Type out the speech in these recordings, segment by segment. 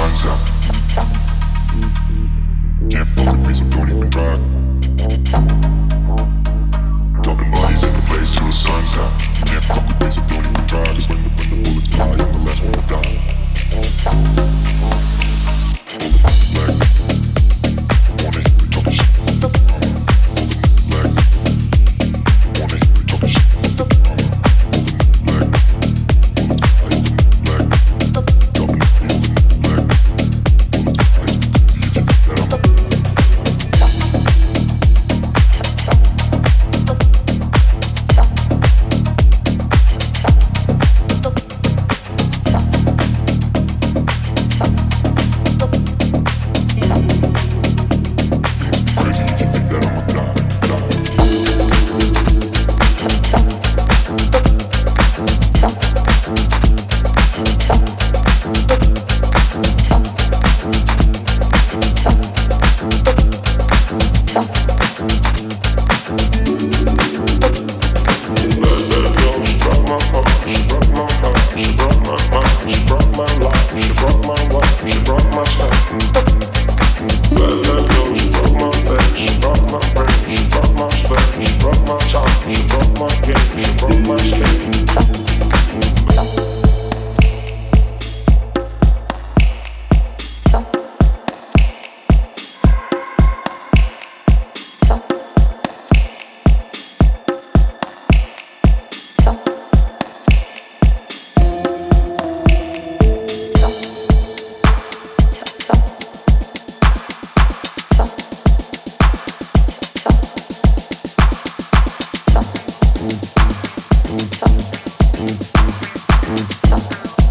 up. Can't fuck with me, so don't even try. She brought my stuff. Let that go. She brought my face.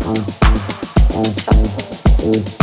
Thank you.